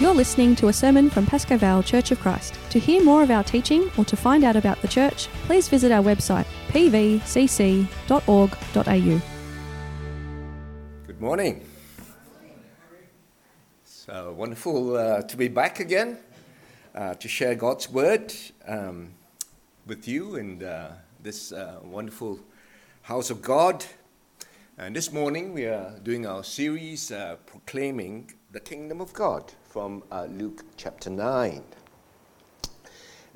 You're listening to a sermon from Pascoe Vale Church of Christ. To hear more of our teaching or to find out about the church, please visit our website pvcc.org.au. Good morning. So wonderful uh, to be back again uh, to share God's word um, with you in uh, this uh, wonderful house of God. And this morning we are doing our series uh, proclaiming the kingdom of God from uh, Luke chapter 9.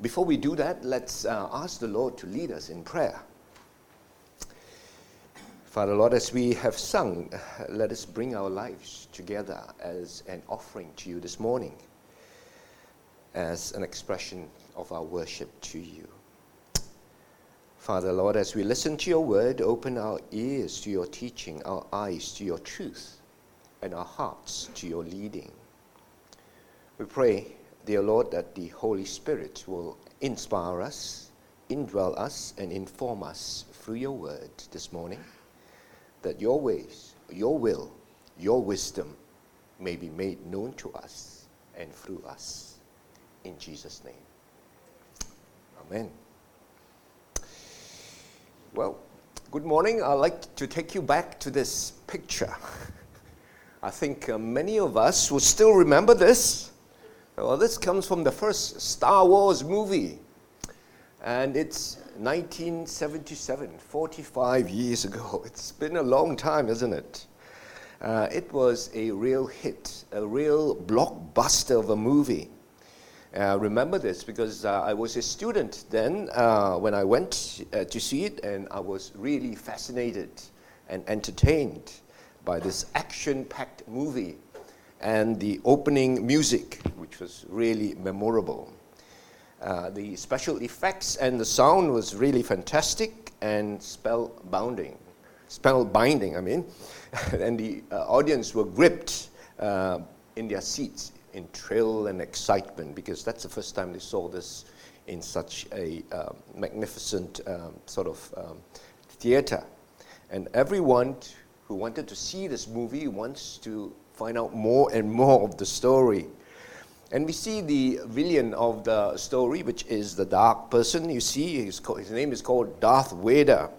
Before we do that, let's uh, ask the Lord to lead us in prayer. Father Lord, as we have sung, let us bring our lives together as an offering to you this morning, as an expression of our worship to you. Father Lord, as we listen to your word, open our ears to your teaching, our eyes to your truth, and our hearts to your leading. We pray, dear Lord, that the Holy Spirit will inspire us, indwell us, and inform us through your word this morning, that your ways, your will, your wisdom may be made known to us and through us. In Jesus' name. Amen. Well, good morning. I'd like to take you back to this picture. I think uh, many of us will still remember this. Well, this comes from the first Star Wars movie, and it's 1977, 45 years ago. It's been a long time, isn't it? Uh, it was a real hit, a real blockbuster of a movie. Uh, remember this because uh, I was a student then uh, when I went uh, to see it, and I was really fascinated and entertained by this action packed movie and the opening music, which was really memorable. Uh, the special effects and the sound was really fantastic and spellbinding. Spellbinding, I mean. and the uh, audience were gripped uh, in their seats in thrill and excitement because that's the first time they saw this in such a uh, magnificent um, sort of um, theater. And everyone who wanted to see this movie wants to find out more and more of the story. And we see the villain of the story, which is the dark person. You see, his, his name is called Darth Vader.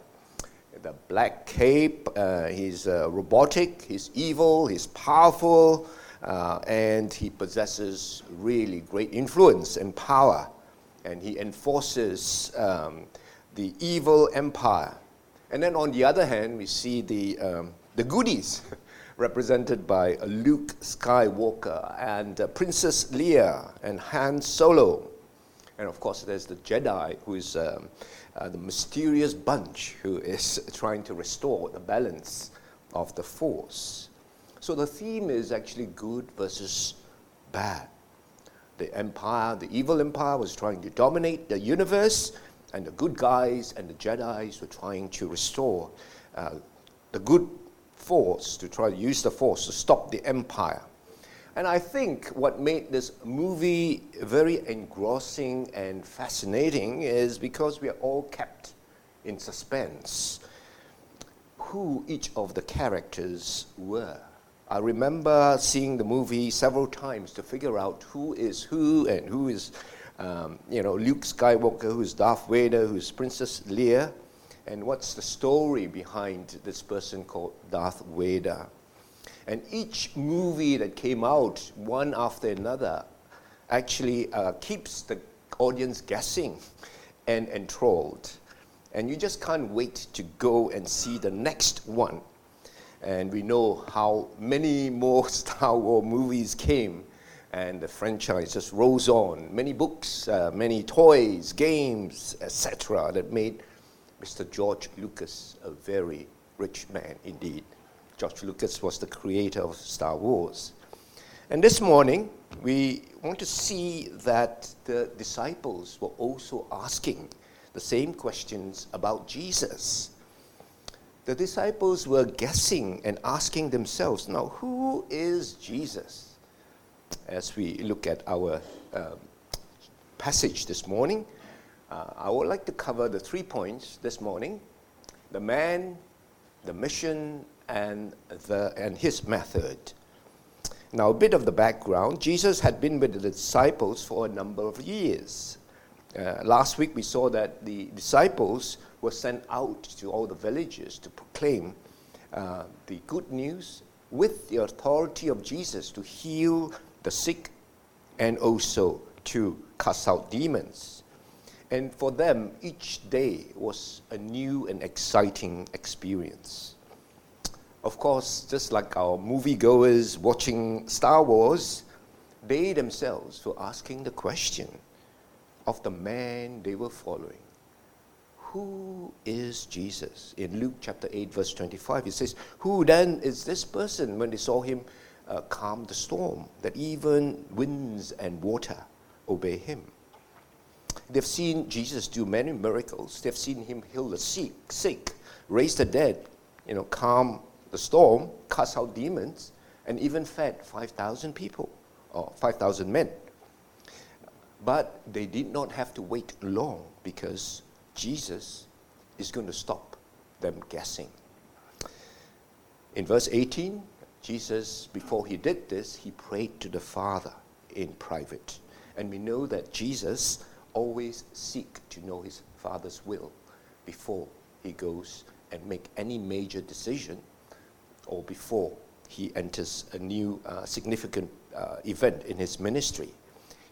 The black cape, uh, he's uh, robotic, he's evil, he's powerful, uh, and he possesses really great influence and power. And he enforces um, the evil empire. And then on the other hand, we see the, um, the goodies. represented by Luke Skywalker and uh, Princess Leia and Han Solo. And of course, there's the Jedi, who is um, uh, the mysterious bunch who is trying to restore the balance of the Force. So the theme is actually good versus bad. The empire, the evil empire, was trying to dominate the universe, and the good guys and the Jedi's were trying to restore uh, the good force, to try to use the force to stop the empire. And I think what made this movie very engrossing and fascinating is because we are all kept in suspense who each of the characters were. I remember seeing the movie several times to figure out who is who and who is, um, you know, Luke Skywalker, who's Darth Vader, who's Princess Leia and what's the story behind this person called Darth Vader. And each movie that came out, one after another, actually uh, keeps the audience guessing and enthralled. And you just can't wait to go and see the next one. And we know how many more Star Wars movies came, and the franchise just rose on. Many books, uh, many toys, games, etc., that made Mr. George Lucas, a very rich man indeed. George Lucas was the creator of Star Wars. And this morning, we want to see that the disciples were also asking the same questions about Jesus. The disciples were guessing and asking themselves, now, who is Jesus? As we look at our um, passage this morning, uh, I would like to cover the three points this morning the man, the mission, and, the, and his method. Now, a bit of the background Jesus had been with the disciples for a number of years. Uh, last week we saw that the disciples were sent out to all the villages to proclaim uh, the good news with the authority of Jesus to heal the sick and also to cast out demons. And for them, each day was a new and exciting experience. Of course, just like our moviegoers watching Star Wars, they themselves were asking the question of the man they were following Who is Jesus? In Luke chapter 8, verse 25, it says, Who then is this person when they saw him uh, calm the storm, that even winds and water obey him? They've seen Jesus do many miracles. They've seen him heal the sick, sick, raise the dead, you know, calm the storm, cast out demons, and even fed 5,000 people, or 5,000 men. But they did not have to wait long because Jesus is going to stop them guessing. In verse 18, Jesus, before he did this, he prayed to the Father in private. And we know that Jesus always seek to know his Father's will before he goes and make any major decision or before he enters a new uh, significant uh, event in his ministry.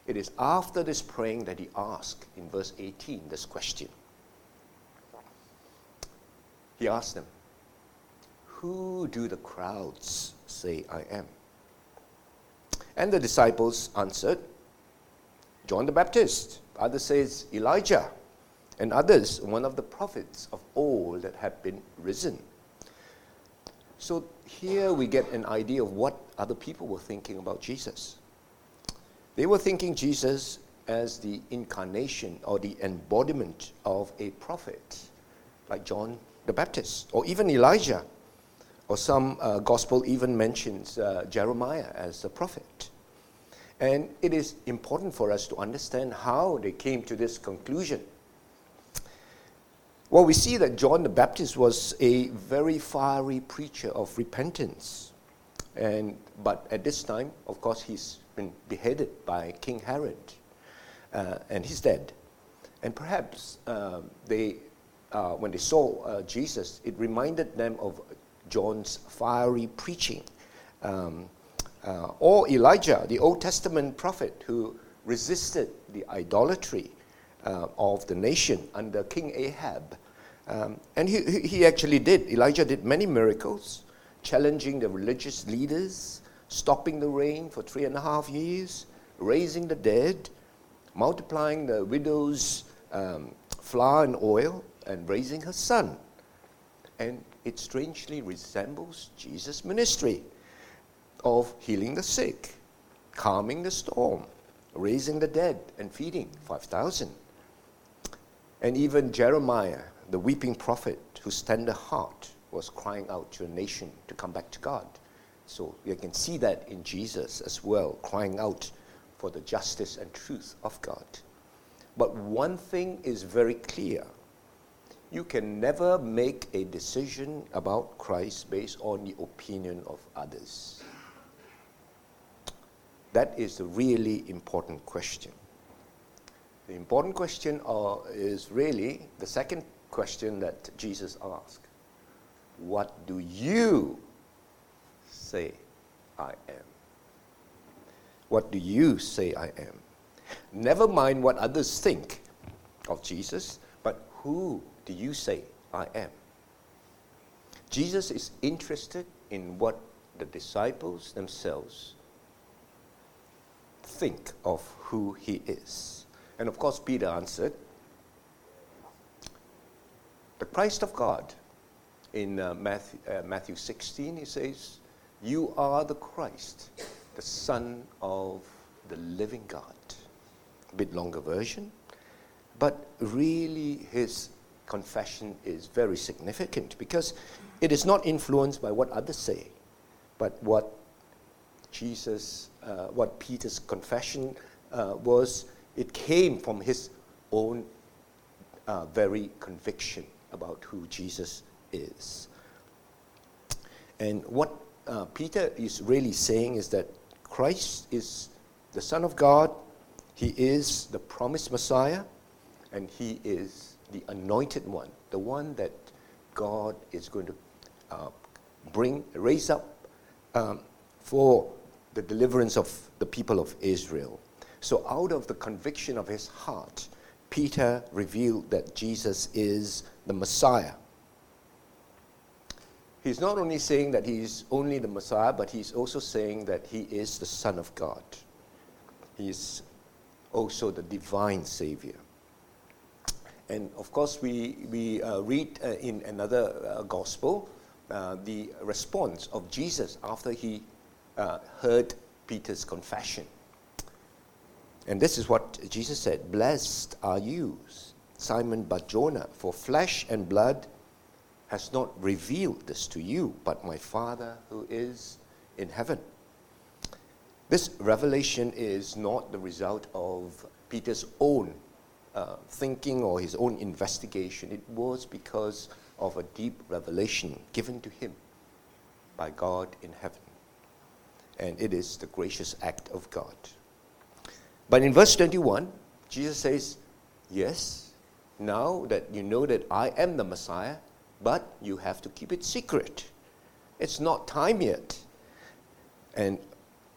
It is after this praying that he asks in verse 18 this question. He asked them, Who do the crowds say I am? And the disciples answered, John the Baptist. Others says Elijah. And others, one of the prophets of old that had been risen. So here we get an idea of what other people were thinking about Jesus. They were thinking Jesus as the incarnation or the embodiment of a prophet, like John the Baptist, or even Elijah, or some uh, gospel even mentions uh, Jeremiah as a prophet. And it is important for us to understand how they came to this conclusion. Well, we see that John the Baptist was a very fiery preacher of repentance. And, but at this time, of course, he's been beheaded by King Herod, uh, and he's dead. And perhaps uh, they, uh, when they saw uh, Jesus, it reminded them of John's fiery preaching. Um, uh, or Elijah, the Old Testament prophet who resisted the idolatry uh, of the nation under King Ahab um, and he, he actually did. Elijah did many miracles, challenging the religious leaders, stopping the rain for three and a half years, raising the dead, multiplying the widow's um, flour and oil, and raising her son. And it strangely resembles Jesus' ministry of healing the sick, calming the storm, raising the dead, and feeding 5,000. And even Jeremiah the weeping prophet whose tender heart was crying out to a nation to come back to God. So you can see that in Jesus as well, crying out for the justice and truth of God. But one thing is very clear you can never make a decision about Christ based on the opinion of others. That is the really important question. The important question uh, is really the second question that Jesus asked What do you say I am? What do you say I am? Never mind what others think of Jesus, but who do you say I am? Jesus is interested in what the disciples themselves think of who he is. And of course, Peter answered, the Christ of God. In uh, Matthew, uh, Matthew 16, he says, You are the Christ, the Son of the living God. A bit longer version. But really, his confession is very significant because it is not influenced by what others say, but what Jesus, uh, what Peter's confession uh, was, it came from his own uh, very conviction about who Jesus is. And what uh, Peter is really saying is that Christ is the Son of God, He is the promised Messiah, and He is the anointed one, the one that God is going to uh, bring, raise up um, for the deliverance of the people of Israel. So, out of the conviction of his heart, Peter revealed that Jesus is the Messiah. He's not only saying that he's only the Messiah, but he's also saying that he is the Son of God. He is also the divine Savior. And of course, we, we uh, read uh, in another uh, gospel uh, the response of Jesus after he uh, heard Peter's confession. And this is what Jesus said Blessed are you, Simon Barjona, for flesh and blood has not revealed this to you, but my Father who is in heaven. This revelation is not the result of Peter's own uh, thinking or his own investigation. It was because of a deep revelation given to him by God in heaven. And it is the gracious act of God. But in verse 21, Jesus says, Yes, now that you know that I am the Messiah, but you have to keep it secret. It's not time yet. And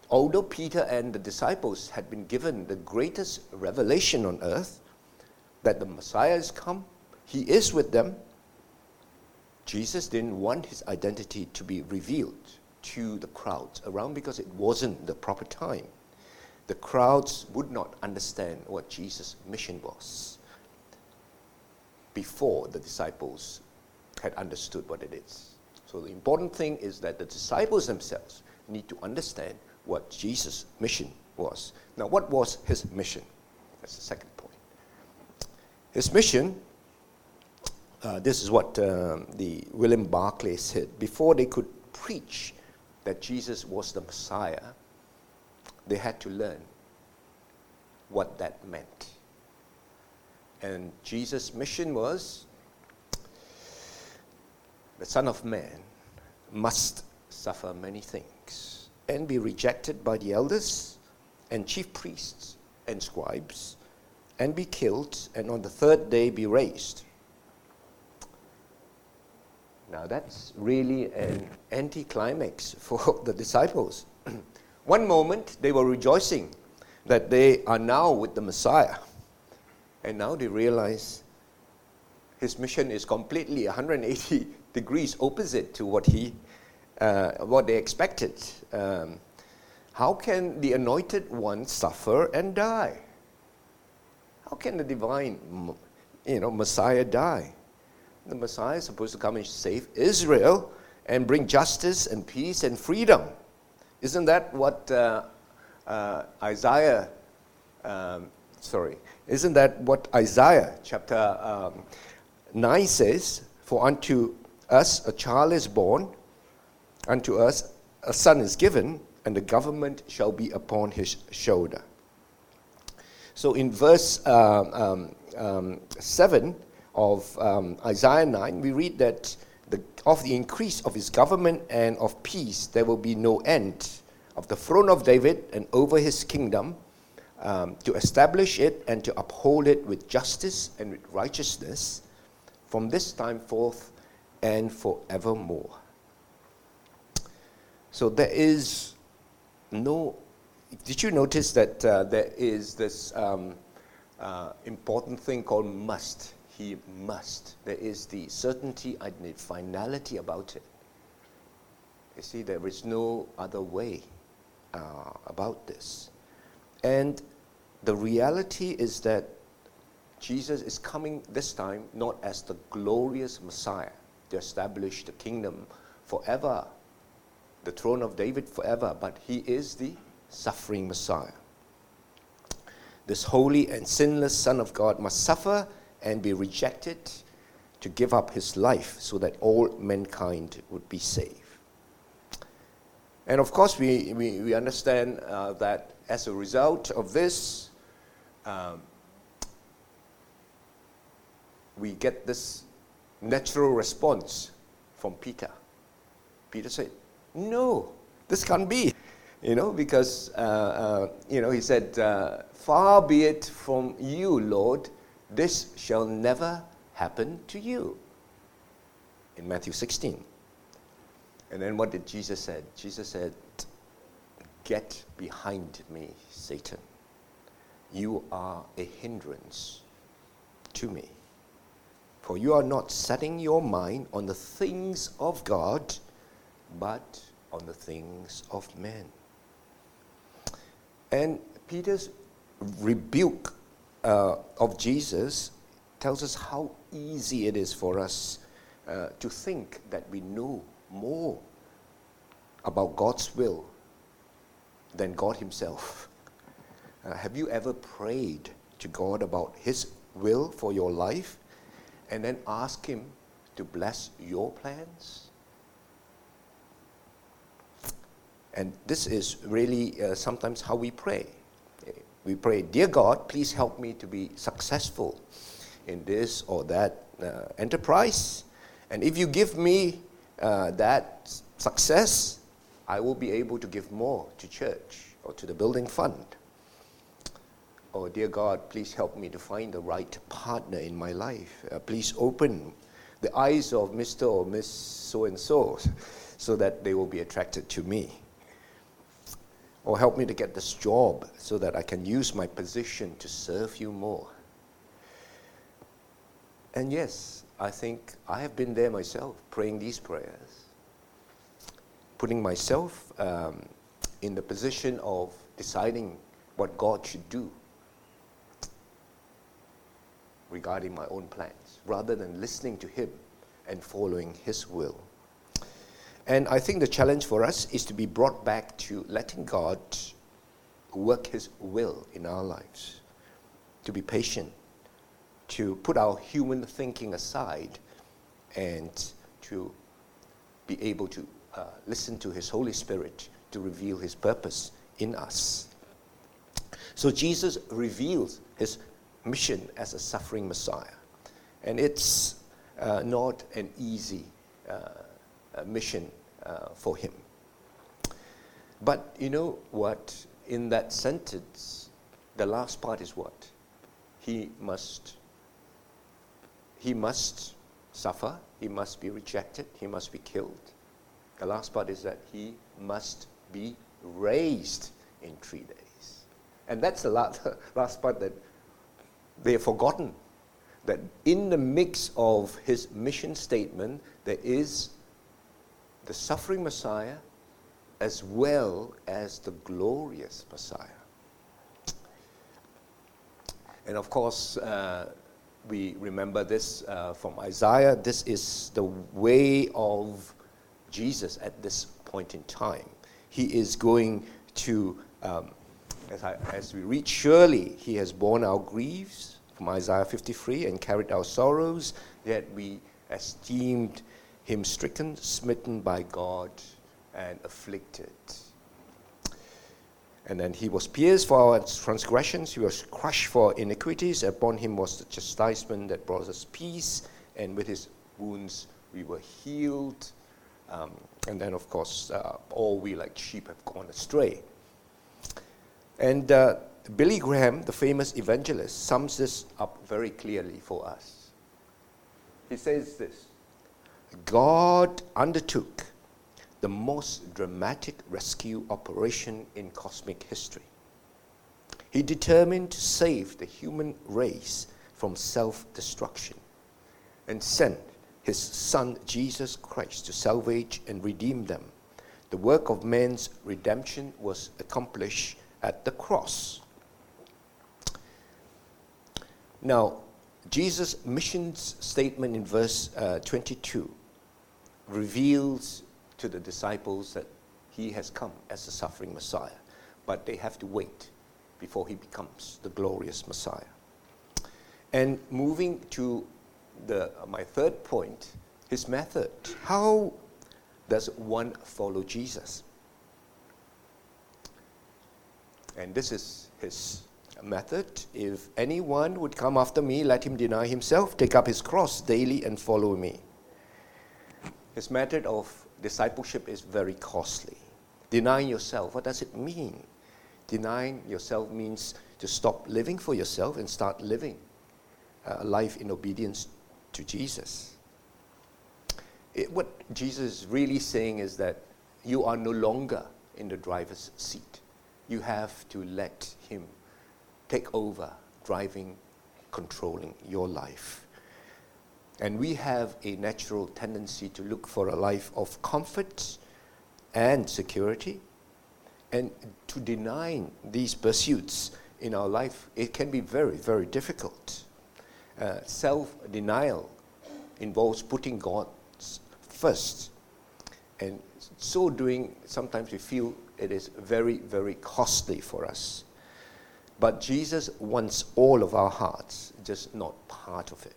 although Peter and the disciples had been given the greatest revelation on earth, that the Messiah has come, he is with them, Jesus didn't want his identity to be revealed to the crowds around because it wasn't the proper time. The crowds would not understand what Jesus' mission was before the disciples had understood what it is. So the important thing is that the disciples themselves need to understand what Jesus' mission was. Now, what was his mission? That's the second point. His mission uh, this is what uh, the William Barclay said. Before they could preach that Jesus was the Messiah, they had to learn what that meant. And Jesus' mission was the Son of Man must suffer many things and be rejected by the elders and chief priests and scribes and be killed and on the third day be raised. Now that's really an anticlimax for the disciples. One moment they were rejoicing that they are now with the Messiah, and now they realize his mission is completely 180 degrees opposite to what he, uh, what they expected. Um, how can the anointed one suffer and die? How can the divine, you know, Messiah die? The Messiah is supposed to come and save Israel and bring justice and peace and freedom. Isn't that what uh, uh, Isaiah, um, sorry, isn't that what Isaiah chapter um, 9 says? For unto us a child is born, unto us a son is given, and the government shall be upon his shoulder. So in verse uh, um, um, 7, of um, Isaiah 9, we read that the, of the increase of his government and of peace, there will be no end. Of the throne of David and over his kingdom, um, to establish it and to uphold it with justice and with righteousness from this time forth and forevermore. So there is no. Did you notice that uh, there is this um, uh, important thing called must? He must. There is the certainty and the finality about it. You see, there is no other way uh, about this. And the reality is that Jesus is coming this time not as the glorious Messiah to establish the kingdom forever, the throne of David forever, but he is the suffering Messiah. This holy and sinless Son of God must suffer and be rejected to give up his life so that all mankind would be saved. And of course, we, we, we understand uh, that as a result of this, um, we get this natural response from Peter. Peter said, No, this can't be. you know, because, uh, uh, you know, he said, uh, Far be it from you, Lord, this shall never happen to you. In Matthew 16. And then what did Jesus say? Jesus said, Get behind me, Satan. You are a hindrance to me. For you are not setting your mind on the things of God, but on the things of men. And Peter's rebuke uh, of Jesus tells us how easy it is for us uh, to think that we know more about God's will than God Himself. Uh, have you ever prayed to God about His will for your life and then ask Him to bless your plans? And this is really uh, sometimes how we pray. We pray, Dear God, please help me to be successful in this or that uh, enterprise. And if you give me uh, that success, I will be able to give more to church or to the building fund. Oh, dear God, please help me to find the right partner in my life. Uh, please open the eyes of Mr. or Miss so and so so that they will be attracted to me or help me to get this job so that I can use my position to serve you more. And yes, I think I have been there myself, praying these prayers, putting myself um, in the position of deciding what God should do regarding my own plans, rather than listening to Him and following His will. And I think the challenge for us is to be brought back to letting God work His will in our lives, to be patient, to put our human thinking aside, and to be able to uh, listen to His Holy Spirit to reveal His purpose in us. So Jesus reveals His mission as a suffering Messiah. And it's uh, not an easy uh, mission uh, for him. But you know what? In that sentence, the last part is what? He must. He must suffer. He must be rejected. He must be killed. The last part is that he must be raised in three days. And that's the last, last part that they have forgotten. That in the mix of his mission statement, there is the suffering Messiah as well as the glorious Messiah. And of course, uh, we remember this uh, from Isaiah. This is the way of Jesus at this point in time. He is going to, um, as, I, as we read, surely he has borne our griefs from Isaiah 53 and carried our sorrows, yet we esteemed him stricken, smitten by God, and afflicted. And then he was pierced for our transgressions, he was crushed for iniquities. Upon him was the chastisement that brought us peace, and with his wounds we were healed. Um, and then, of course, uh, all we like sheep have gone astray. And uh, Billy Graham, the famous evangelist, sums this up very clearly for us. He says this God undertook the most dramatic rescue operation in cosmic history. He determined to save the human race from self destruction and sent his Son Jesus Christ to salvage and redeem them. The work of man's redemption was accomplished at the cross. Now, Jesus' mission statement in verse uh, 22 reveals to the disciples that he has come as a suffering Messiah, but they have to wait before he becomes the glorious Messiah. And moving to the, uh, my third point, his method. How does one follow Jesus? And this is his method. If anyone would come after me, let him deny himself, take up his cross daily, and follow me. His method of discipleship is very costly. Denying yourself, what does it mean? Denying yourself means to stop living for yourself and start living uh, a life in obedience to Jesus. It, what Jesus is really saying is that you are no longer in the driver's seat. You have to let Him take over, driving, controlling your life. And we have a natural tendency to look for a life of comfort and security. And to deny these pursuits in our life, it can be very, very difficult. Uh, Self denial involves putting God first. And so doing, sometimes we feel it is very, very costly for us. But Jesus wants all of our hearts, just not part of it.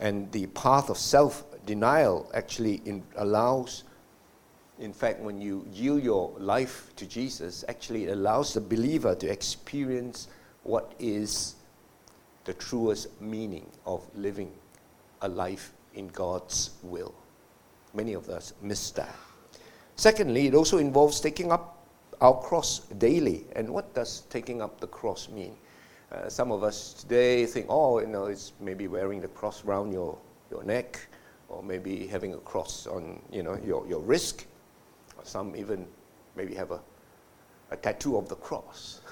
And the path of self denial actually in, allows, in fact, when you yield your life to Jesus, actually it allows the believer to experience what is the truest meaning of living a life in God's will. Many of us miss that. Secondly, it also involves taking up our cross daily. And what does taking up the cross mean? Uh, some of us today think, oh, you know, it's maybe wearing the cross around your, your neck, or maybe having a cross on, you know, your, your wrist. Or some even maybe have a, a tattoo of the cross.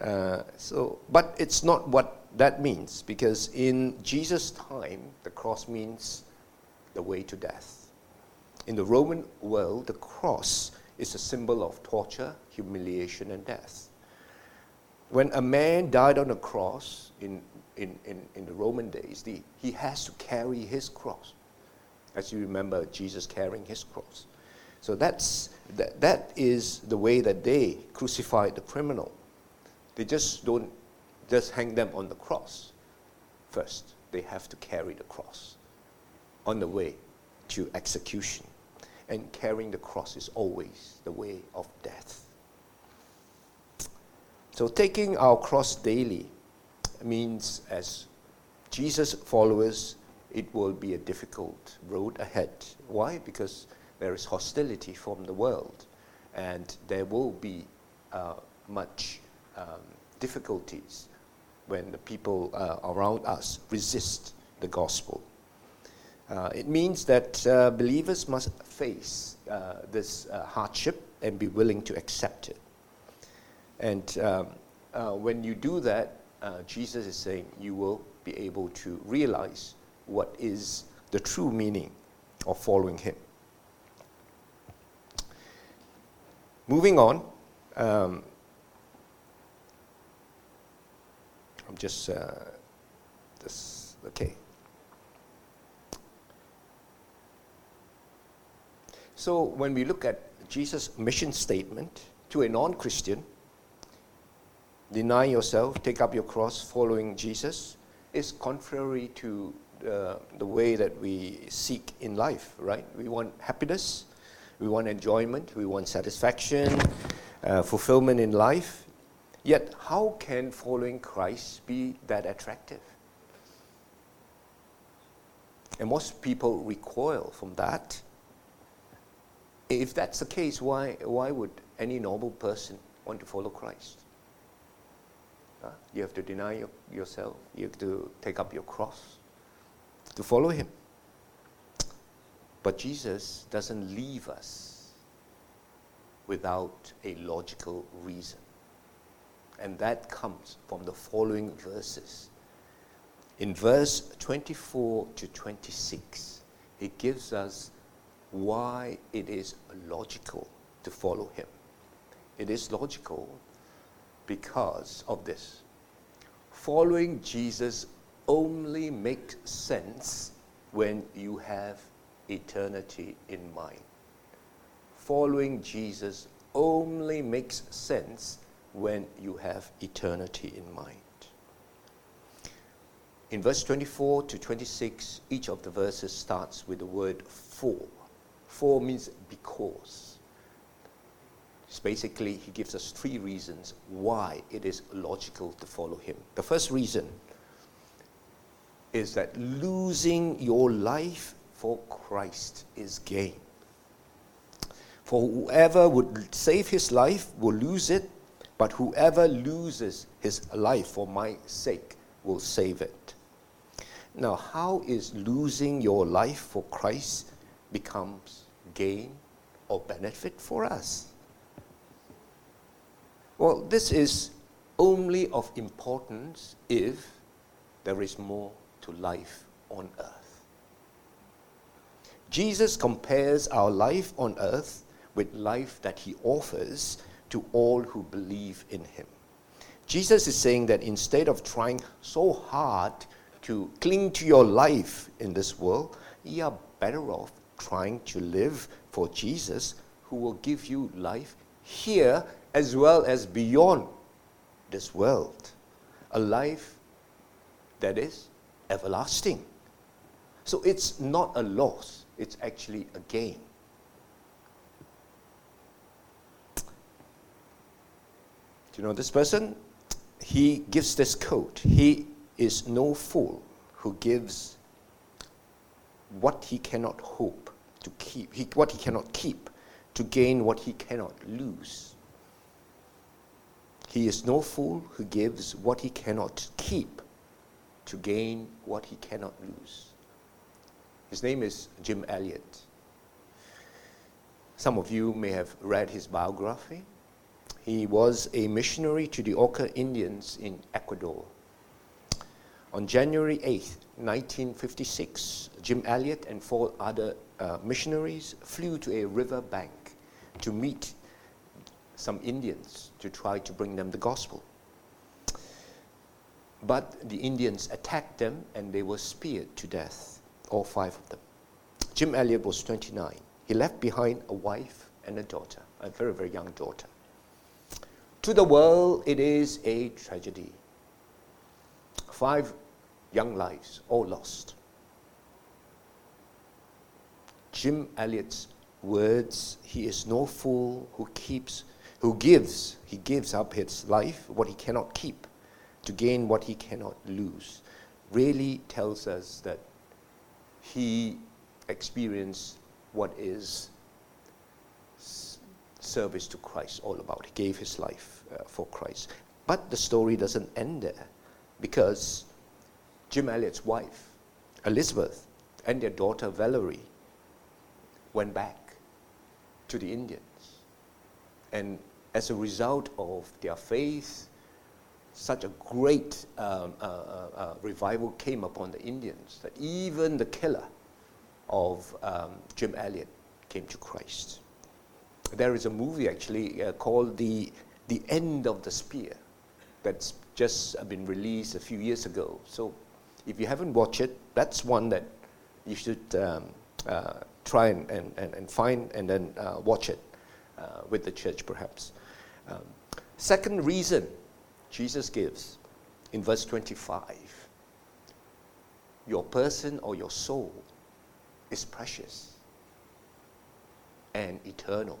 Uh, so, but it's not what that means, because in Jesus' time, the cross means the way to death. In the Roman world, the cross is a symbol of torture, humiliation, and death. When a man died on a cross in, in, in, in the Roman days, the, he has to carry his cross. As you remember, Jesus carrying his cross. So that's, that, that is the way that they crucified the criminal. They just don't just hang them on the cross first. They have to carry the cross on the way to execution. And carrying the cross is always the way of death. So, taking our cross daily means, as Jesus followers, it will be a difficult road ahead. Why? Because there is hostility from the world, and there will be uh, much um, difficulties when the people uh, around us resist the gospel. Uh, it means that uh, believers must face uh, this uh, hardship and be willing to accept it. And um, uh, when you do that, Jesus is saying you will be able to realize what is the true meaning of following Him. Moving on, um, I'm just this okay. So when we look at Jesus' mission statement to a non Christian, deny yourself, take up your cross, following Jesus, is contrary to uh, the way that we seek in life, right? We want happiness, we want enjoyment, we want satisfaction, uh, fulfillment in life. Yet, how can following Christ be that attractive? And most people recoil from that if that's the case, why, why would any normal person want to follow Christ? Uh, you have to deny your, yourself, you have to take up your cross to follow Him. But Jesus doesn't leave us without a logical reason. And that comes from the following verses. In verse 24 to 26, He gives us why it is logical to follow him. It is logical because of this. Following Jesus only makes sense when you have eternity in mind. Following Jesus only makes sense when you have eternity in mind. In verse 24 to 26, each of the verses starts with the word for. For means because. It's basically, he gives us three reasons why it is logical to follow him. The first reason is that losing your life for Christ is gain. For whoever would save his life will lose it, but whoever loses his life for my sake will save it. Now, how is losing your life for Christ becomes gain or benefit for us? Well, this is only of importance if there is more to life on earth. Jesus compares our life on earth with life that he offers to all who believe in him. Jesus is saying that instead of trying so hard to cling to your life in this world, you are better off trying to live for Jesus who will give you life here as well as beyond this world. A life that is everlasting. So it's not a loss, it's actually a gain. Do you know this person? He gives this quote He is no fool who gives what he cannot hope to keep, he, what he cannot keep, to gain what he cannot lose. He is no fool who gives what he cannot keep to gain what he cannot lose. His name is Jim Elliot. Some of you may have read his biography. He was a missionary to the Auca Indians in Ecuador. On January 8, 1956, Jim Elliot and four other uh, missionaries flew to a river bank to meet some Indians to try to bring them the gospel. But the Indians attacked them and they were speared to death, all five of them. Jim Elliot was 29. He left behind a wife and a daughter, a very, very young daughter. To the world, it is a tragedy. Five young lives, all lost. Jim Elliot's words, he is no fool who keeps, who gives, he gives up his life, what he cannot keep, to gain what he cannot lose, really tells us that he experienced what is service to Christ all about. He gave his life uh, for Christ. But the story doesn't end there because Jim Elliot's wife, Elizabeth, and their daughter Valerie went back to the Indians. And as a result of their faith, such a great um, uh, uh, uh revival came upon the Indians that even the killer of um, Jim Elliot came to Christ there is a movie actually uh, called the the End of the Spear that's just uh, been released a few years ago. So if you haven't watched it, that's one that you should um, uh, try and, and, and, find and then watch it with the church perhaps. Um, second reason Jesus gives in verse 25 your person or your soul is precious and eternal.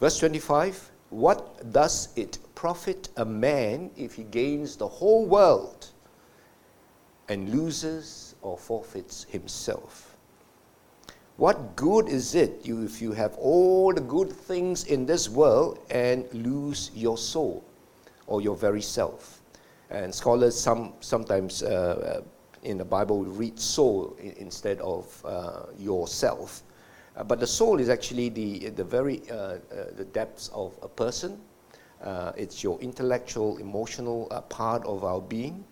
Verse 25 What does it profit a man if he gains the whole world and loses or forfeits himself? What good is it you, if you have all the good things in this world and lose your soul or your very self? And scholars some, sometimes uh, uh in the Bible read soul instead of uh, yourself. Uh, but the soul is actually the, the very uh, uh, the depths of a person. it's your intellectual, emotional part of our being,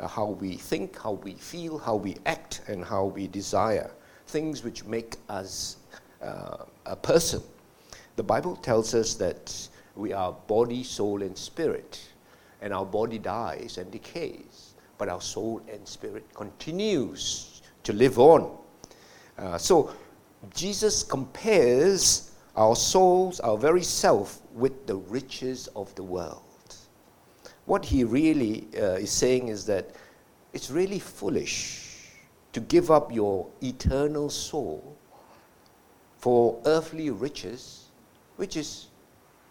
how we think, how we feel, how we act, and how we desire. Things which make us a person. The Bible tells us that we are body, soul, and spirit, and our body dies and decays, but our soul and spirit continues to live on. Uh, so Jesus compares our souls, our very self, with the riches of the world. What he really uh, is saying is that it's really foolish to give up your eternal soul for earthly riches, which is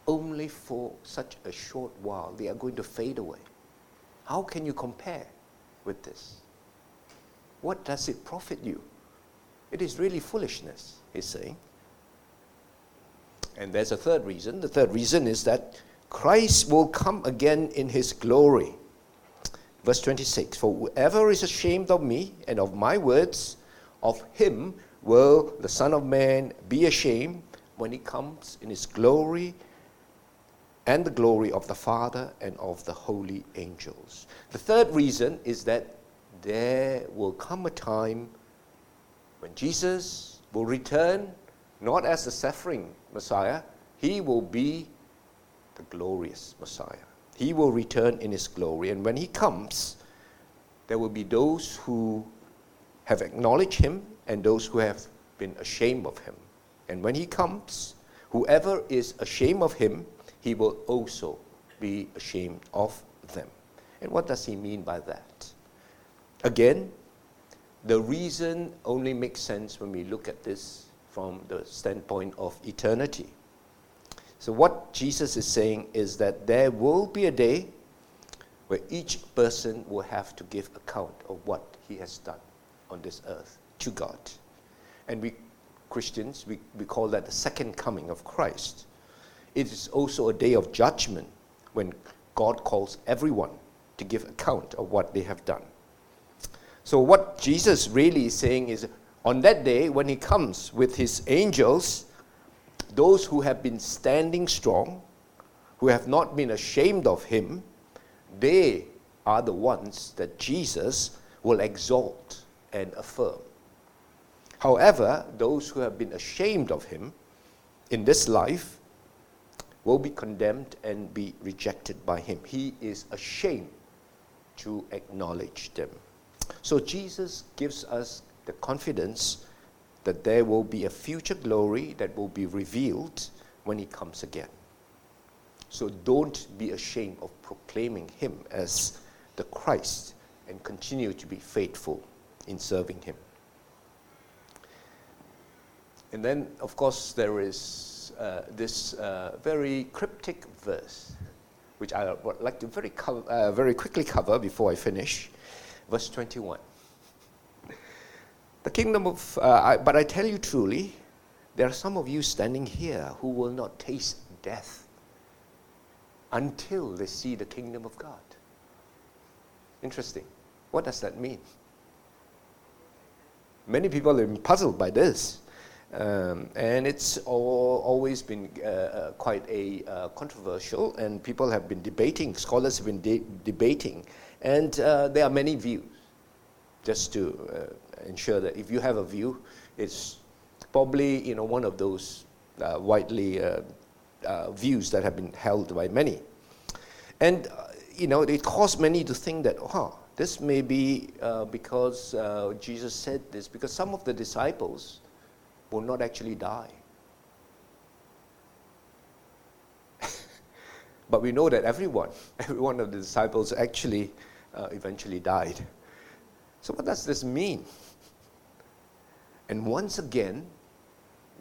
only for such a short while. They are going to fade away. How can you compare with this? What does it profit you? It is really foolishness, he's saying. And there's a third reason. The third reason is that Christ will come again in his glory. Verse 26 For whoever is ashamed of me and of my words, of him will the Son of Man be ashamed when he comes in his glory and the glory of the Father and of the holy angels. The third reason is that there will come a time when Jesus will return not as the suffering Messiah, he will be the glorious Messiah. He will return in his glory. And when he comes, there will be those who have acknowledged him and those who have been ashamed of him. And when he comes, whoever is ashamed of him, he will also be ashamed of them. And what does he mean by that? Again, the reason only makes sense when we look at this from the standpoint of eternity. So, what Jesus is saying is that there will be a day where each person will have to give account of what he has done on this earth to God. And we Christians, we, we call that the second coming of Christ. It is also a day of judgment when God calls everyone to give account of what they have done. So, what Jesus really is saying is on that day, when he comes with his angels, those who have been standing strong, who have not been ashamed of him, they are the ones that Jesus will exalt and affirm. However, those who have been ashamed of him in this life will be condemned and be rejected by him. He is ashamed to acknowledge them. So Jesus gives us the confidence that there will be a future glory that will be revealed when he comes again. So don't be ashamed of proclaiming him as the Christ and continue to be faithful in serving him. And then, of course, there is uh, this uh, very cryptic verse, which I would like to very, co- uh, very quickly cover before I finish. Verse 21. The kingdom of, uh, I, but I tell you truly, there are some of you standing here who will not taste death until they see the kingdom of God. Interesting. What does that mean? Many people are puzzled by this. Um, and it's all, always been uh, uh, quite a uh, controversial, and people have been debating, scholars have been de- debating, and uh, there are many views. Just to uh, ensure that if you have a view, it's probably you know one of those uh, widely uh, uh, views that have been held by many, and uh, you know it caused many to think that, oh, this may be uh, because Jesus said this because some of the disciples will not actually die. but we know that everyone, every one of the disciples actually eventually died. So, what does this mean? And once again,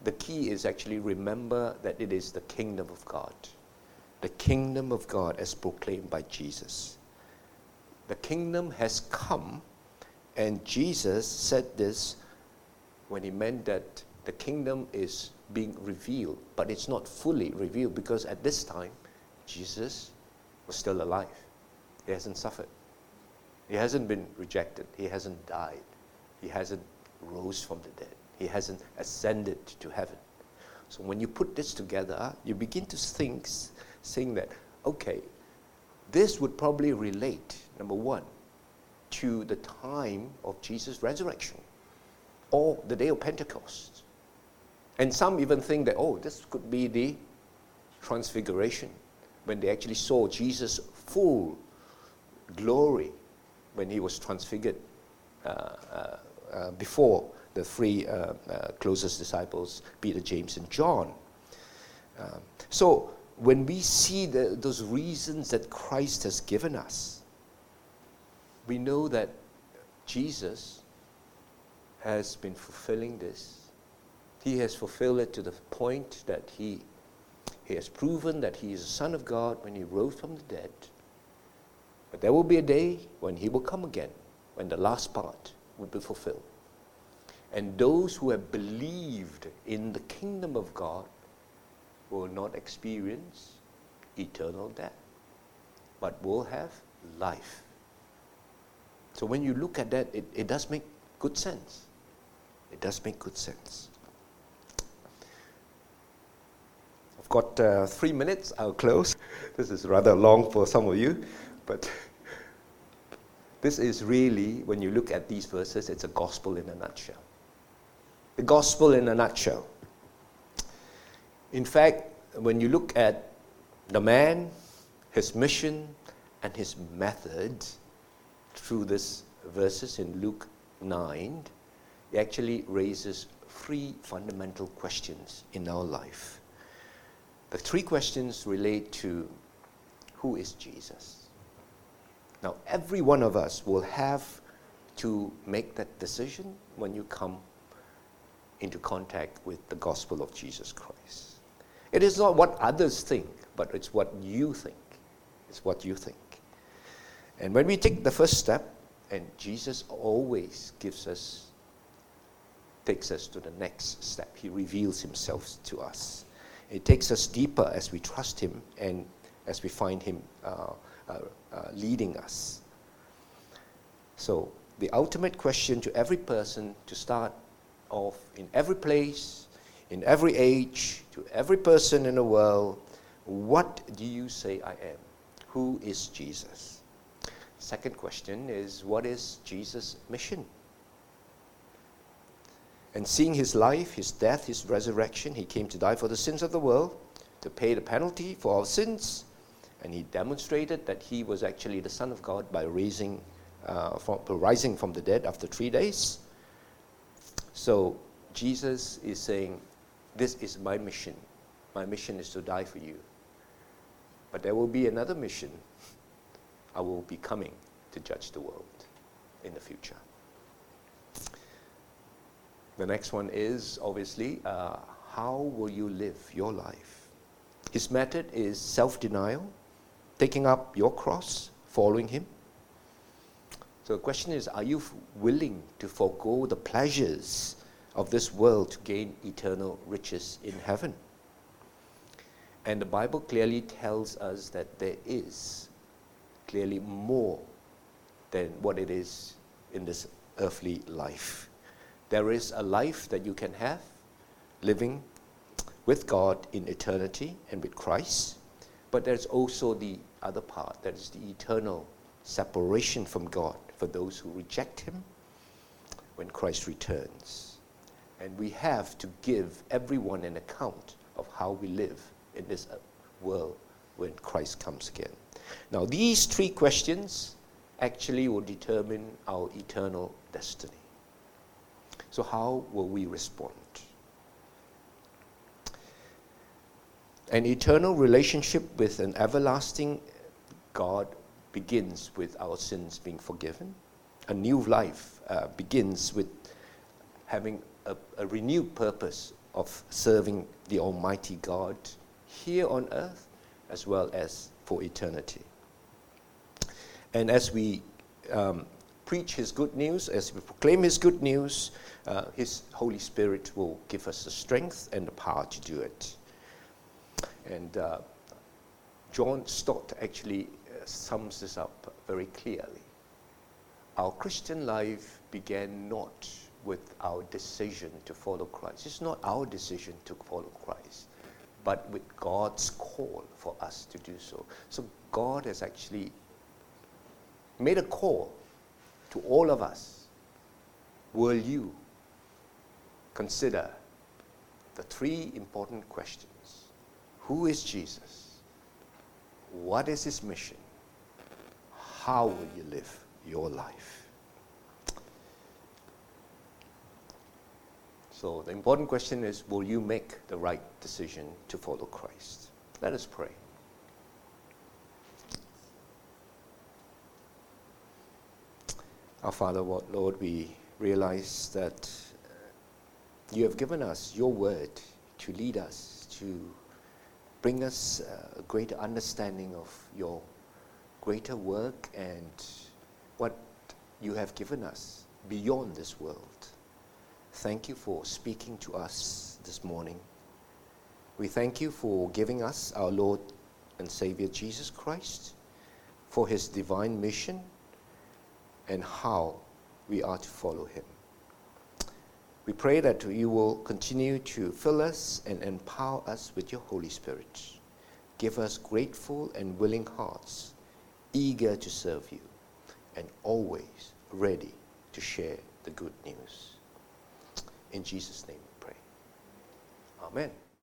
the key is actually remember that it is the kingdom of God. The kingdom of God as proclaimed by Jesus. The kingdom has come, and Jesus said this when he meant that the kingdom is being revealed, but it's not fully revealed because at this time, Jesus was still alive. He hasn't suffered. He hasn't been rejected. He hasn't died. He hasn't rose from the dead. He hasn't ascended to heaven. So when you put this together, you begin to think, saying that, okay, this would probably relate, number one, to the time of Jesus' resurrection or the day of Pentecost. And some even think that, oh, this could be the transfiguration when they actually saw Jesus' full glory when he was transfigured uh, uh, uh, before the three closest disciples, Peter, James, and John. Um, so when we see the, those reasons that Christ has given us, we know that Jesus has been fulfilling this. He has fulfilled it to the point that he, he has proven that he is the Son of God when he rose from the dead. But there will be a day when he will come again, when the last part will be fulfilled. And those who have believed in the kingdom of God will not experience eternal death, but will have life. So when you look at that, it, it does make good sense. It does make good sense. I've got uh, three minutes, I'll close. This is rather long for some of you, but this is really, when you look at these verses, it's a gospel in a nutshell. The gospel in a nutshell. In fact, when you look at the man, his mission, and his method through these verses in Luke 9, it actually raises three fundamental questions in our life. The three questions relate to who is Jesus? Now, every one of us will have to make that decision when you come into contact with the gospel of Jesus Christ. It is not what others think, but it's what you think. It's what you think. And when we take the first step, and Jesus always gives us, takes us to the next step, He reveals Himself to us. It takes us deeper as we trust Him and as we find Him uh, Uh, uh, leading us. So, the ultimate question to every person to start off in every place, in every age, to every person in the world, what do you say I am? Who is Jesus? Second question is, what is Jesus' mission? And seeing his life, his death, his resurrection, he came to die for the sins of the world, to pay the penalty for our sins, and he demonstrated that he was actually the Son of God by raising, uh, from, rising from the dead after three days. So Jesus is saying, This is my mission. My mission is to die for you. But there will be another mission. I will be coming to judge the world in the future. The next one is obviously uh, how will you live your life? His method is self denial, taking up your cross, following Him. So the question is are you willing to forego the pleasures of this world to gain eternal riches in heaven? And the Bible clearly tells us that there is clearly more than what it is in this earthly life. There is a life that you can have living with God in eternity and with Christ, but there's also the other part that is the eternal separation from God for those who reject Him when Christ returns. And we have to give everyone an account of how we live in this uh, world when Christ comes again. Now, these three questions actually will determine our eternal destiny. So, how will we respond? An eternal relationship with an everlasting God begins with our sins being forgiven. A new life uh, begins with having a, a renewed purpose of serving the Almighty God here on earth as well as for eternity. And as we um, preach His good news, as we proclaim His good news, uh, His Holy Spirit will give us the strength and the power to do it. And uh, John Stott actually uh, sums this up very clearly. Our Christian life began not with our decision to follow Christ. It's not our decision to follow Christ, but with God's call for us to do so. So God has actually made a call to all of us. Will you consider the three important questions? Who is Jesus? What is his mission? How will you live your life? So the important question is will you make the right decision to follow Christ? Let us pray. Our Father, Lord, we realize that you have given us your word to lead us, to bring us uh, a greater understanding of your greater work and what you have given us beyond this world. Thank you for speaking to us this morning. We thank you for giving us our Lord and Savior Jesus Christ, for his divine mission, and how we are to follow him. We pray that you will continue to fill us and empower us with your Holy Spirit. Give us grateful and willing hearts, eager to serve you, and always ready to share the good news. In Jesus' name we pray. Amen.